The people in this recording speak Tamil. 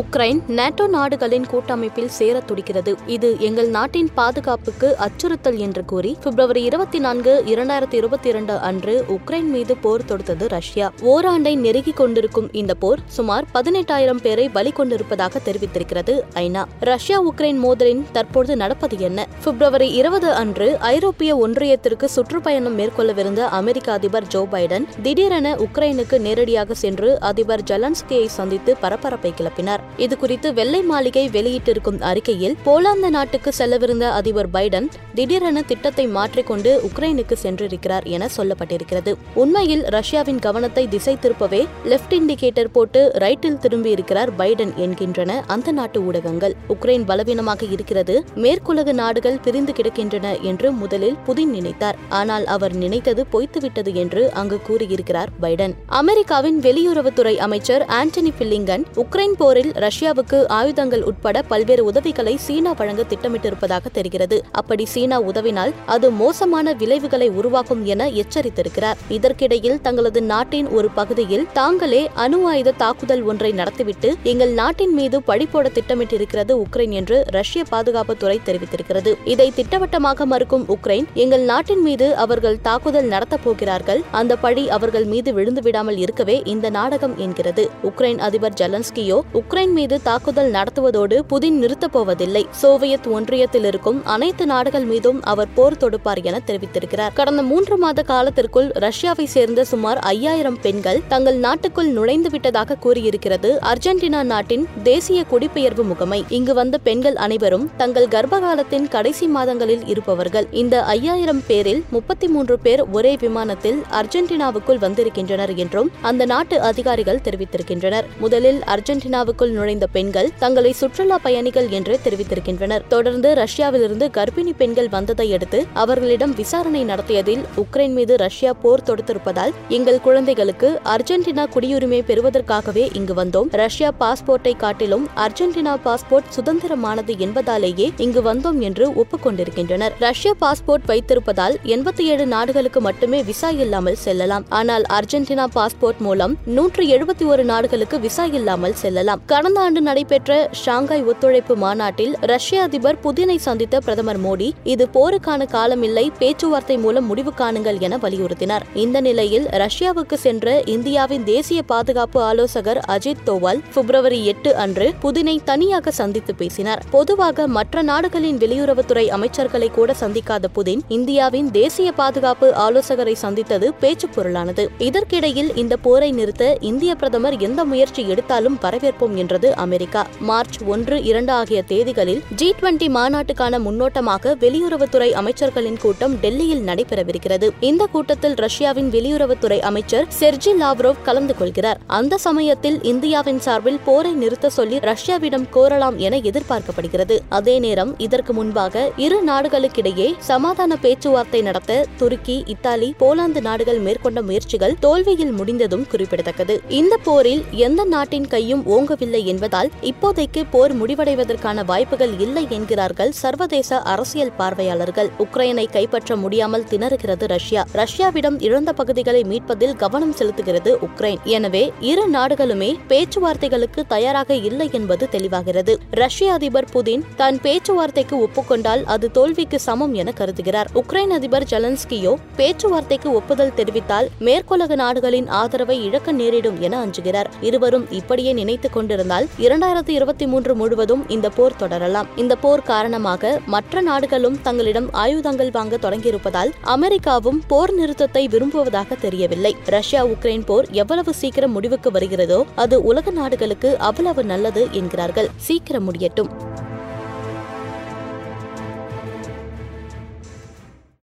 Ukraine NATO நாடுகளின் கூட்டமைப்பில் சேர துடிக்கிறது. இது எங்கள் நாட்டின் பாதுகாப்புக்கு அச்சுறுத்தல் என்று கூறி பிப்ரவரி இருபத்தி நான்கு இரண்டாயிரத்தி இருபத்தி இரண்டு அன்று உக்ரைன் மீது போர் தொடுத்தது ரஷ்யா. ஓராண்டை நெருங்கிக் கொண்டிருக்கும் இந்த போர் சுமார் பதினெட்டாயிரம் பேரை பலி கொண்டிருப்பதாக தெரிவித்திருக்கிறது ஐநா. ரஷ்யா உக்ரைன் மோதலின் தற்போது நடப்பது என்ன? பிப்ரவரி இருபது அன்று ஐரோப்பிய ஒன்றியத்திற்கு சுற்றுப்பயணம் மேற்கொள்ளவிருந்த அமெரிக்க அதிபர் ஜோ பைடன் திடீரென உக்ரைனுக்கு நேரடியாக சென்று அதிபர் ஜலன்ஸ்கியை சந்தித்து பரபரப்பை கிளப்பினார். இது குறித்து வெள்ளை மாளிகை வெளியிட்டிருக்கும் அறிக்கையில் போலாந்து நாட்டுக்கு செல்லவிருந்த அதிபர் பைடன் திடீரென திட்டத்தை மாற்றிக்கொண்டு உக்ரைனுக்கு சென்றிருக்கிறார் என சொல்லப்பட்டிருக்கிறது. உண்மையில் ரஷ்யாவின் கவனத்தை திசை திருப்பவே லெப்ட் இண்டிகேட்டர் போட்டு ரைட்டில் திரும்பியிருக்கிறார் பைடன் என்கின்றன அந்த நாட்டு ஊடகங்கள். உக்ரைன் பலவீனமாக இருக்கிறது மேற்குலக நாடுகள் பிரிந்து கிடக்கின்றன என்று முதலில் புதின் நினைத்தார். ஆனால் அவர் நினைத்தது பொய்த்துவிட்டது என்று அங்கு கூறியிருக்கிறார் பைடன். அமெரிக்காவின் வெளியுறவுத்துறை அமைச்சர் ஆண்டனி பில்லிங்கன் உக்ரைன் போரில் ரஷ்யாவுக்கு ஆயுதங்கள் உட்பட பல்வேறு உதவிகளை சீனா வழங்க திட்டமிட்டிருப்பதாக தெரிகிறது. அப்படி சீனா உதவினால் அது மோசமான விளைவுகளை உருவாக்கும் என எச்சரித்திருக்கிறார். இதற்கிடையில் தங்களது நாட்டின் ஒரு பகுதியில் தாங்களே அணு ஆயுத தாக்குதல் ஒன்றை நடத்திவிட்டு எங்கள் நாட்டின் மீது பழிப்போட திட்டமிட்டிருக்கிறது உக்ரைன் என்று ரஷ்ய பாதுகாப்புத்துறை தெரிவித்திருக்கிறது. இதை திட்டவட்டமாக மறுக்கும் உக்ரைன் எங்கள் நாட்டின் மீது அவர்கள் தாக்குதல் நடத்தப் போகிறார்கள். அந்த பழி அவர்கள் மீது விழுந்து விடாமல் இருக்கவே இந்த நாடகம் என்கிறது. உக்ரைன் அதிபர் ஜலன்ஸ்கியோ உக்ரைன் மீது தாக்குதல் நடத்துவதோடு புதின் நிறுத்தப் போவதில்லை சோவியத் ஒன்றியத்தில் இருக்கும் அனைத்து நாடுகள் மீதும் அவர் போர் தொடுப்பார் என தெரிவித்திருக்கிறார். கடந்த மூன்று மாத காலத்திற்குள் ரஷ்யாவை சேர்ந்த சுமார் ஐயாயிரம் பெண்கள் தங்கள் நாட்டுக்குள் நுழைந்து விட்டதாக கூறியிருக்கிறது அர்ஜென்டினா நாட்டின் தேசிய குடிபெயர்வு முகமை. இங்கு வந்த பெண்கள் அனைவரும் தங்கள் கர்ப்பகாலத்தின் கடைசி மாதங்களில் இருப்பவர்கள். இந்த ஐயாயிரம் பேரில் முப்பத்தி மூன்று பேர் ஒரே விமானத்தில் அர்ஜென்டினாவுக்குள் வந்திருக்கின்றனர் என்றும் அந்த நாட்டு அதிகாரிகள் தெரிவித்திருக்கின்றனர். முதலில் அர்ஜென்டினாவுக்குள் நுழைந்த பெண்கள் தங்களை சுற்றுலா பயணிகள் என்று தெரிவித்திருக்கின்றனர். தொடர்ந்து ரஷ்யாவிலிருந்து கர்ப்பிணி பெண்கள் வந்ததை அடுத்து அவர்களிடம் விசாரணை நடத்தியதில் உக்ரைன் மீது ரஷ்யா போர் தொடுத்திருப்பதால் எங்கள் குழந்தைகளுக்கு அர்ஜென்டினா குடியுரிமை பெறுவதற்காகவே இங்கு வந்தோம். ரஷ்யா பாஸ்போர்ட்டை காட்டிலும் அர்ஜென்டினா பாஸ்போர்ட் சுதந்திரமானது என்பதாலேயே இங்கு வந்தோம் என்று ஒப்புக்கொண்டிருக்கின்றனர். ரஷ்ய பாஸ்போர்ட் வைத்திருப்பதால் எண்பத்தி ஏழு நாடுகளுக்கு மட்டுமே விசா இல்லாமல் செல்லலாம். ஆனால் அர்ஜென்டினா பாஸ்போர்ட் மூலம் நூற்று எழுபத்தி ஒரு நாடுகளுக்கு விசா இல்லாமல் செல்லலாம். கடந்த ஆண்டு நடைபெற்ற ஷாங்காய் ஒத்துழைப்பு மாநாட்டில் ரஷ்ய அதிபர் புதினை சந்தித்த பிரதமர் மோடி இது போருக்கான காலமில்லை பேச்சுவார்த்தை மூலம் முடிவு காணுங்கள் என வலியுறுத்தினார். இந்த நிலையில் ரஷ்யாவுக்கு சென்ற இந்தியாவின் தேசிய பாதுகாப்பு ஆலோசகர் அஜித் தோவால் பிப்ரவரி எட்டு அன்று புதினை தனியாக சந்தித்து பேசினார். பொதுவாக மற்ற நாடுகளின் வெளியுறவுத்துறை அமைச்சர்களை கூட சந்திக்காத புதின் இந்தியாவின் தேசிய பாதுகாப்பு ஆலோசகரை சந்தித்தது பேச்சு பொருளானது. இதற்கிடையில் இந்த போரை நிறுத்த இந்திய பிரதமர் எந்த முயற்சி எடுத்தாலும் வரவேற்போம் என்றது அமெரிக்கா. மார்ச் ஒன்று இரண்டு ஆகிய தேதிகளில் ஜி டுவெண்டி மாநாட்டுக்கான முன்னோட்டமாக வெளியுறவுத்துறை அமைச்சர்களின் கூட்டம் டெல்லியில் நடைபெறவிருக்கிறது. இந்த கூட்டத்தில் ரஷ்யாவின் வெளியுறவுத்துறை அமைச்சர் செர்ஜி லாவ்ரோவ் கலந்து கொள்கிறார். அந்த சமயத்தில் இந்தியாவின் சார்பில் போரை நிறுத்த சொல்லி ரஷ்யாவிடம் கோரலாம் என எதிர்பார்க்கப்படுகிறது. அதே நேரம் இதற்கு முன்பாக இரு நாடுகளுக்கிடையே சமாதான பேச்சுவார்த்தை நடத்த துருக்கி இத்தாலி போலாந்து நாடுகள் மேற்கொண்ட முயற்சிகள் தோல்வியில் முடிந்ததும் குறிப்பிடத்தக்கது. இந்த போரில் எந்த நாட்டின் கையும் ஓங்கவில்லை என்பதால் இப்போதைக்கு போர் முடிவடைவதற்கான வாய்ப்புகள் இல்லை என்கிறார்கள் சர்வதேச அரசியல் பார்வையாளர்கள். உக்ரைனை கைப்பற்ற முடியாமல் திணறுகிறது ரஷ்யா. ரஷ்யாவிடம் இழந்த பகுதிகளை மீட்பதில் கவனம் செலுத்துகிறது உக்ரைன். எனவே இரு நாடுகளுமே பேச்சுவார்த்தைகளுக்கு தயாராக இல்லை என்பது தெளிவாகிறது. ரஷ்ய அதிபர் புதின் தான் பேச்சுவார்த்தைக்கு ஒப்புக்கொண்டால் அது தோல்விக்கு சமம் என கருதுகிறார். உக்ரைன் அதிபர் ஜெலன்ஸ்கியோ பேச்சுவார்த்தைக்கு ஒப்புதல் தெரிவித்தால் மேற்குலக நாடுகளின் ஆதரவை இழக்க நேரிடும் என அஞ்சுகிறார். இருவரும் இப்படியே நினைத்துக் கொண்டிருந்தால் இரண்டாயிரத்தி இருபத்தி மூன்று முழுவதும் இந்த போர் தொடரலாம். இந்த போர் காரணமாக மற்ற நாடுகளும் தங்களிடம் ஆயுதங்கள் வாங்க தொடங்கியிருப்பதால் அமெரிக்காவும் போர் நிறுத்தத்தை விரும்புவதாக தெரியவில்லை. ரஷ்யா உக்ரைன் போர் எவ்வளவு சீக்கிரம் முடிவுக்கு வருகிறதோ அது உலக நாடுகளுக்கு அவ்வளவு நல்லது என்கிறார்கள். சீக்கிரம் முடியட்டும்.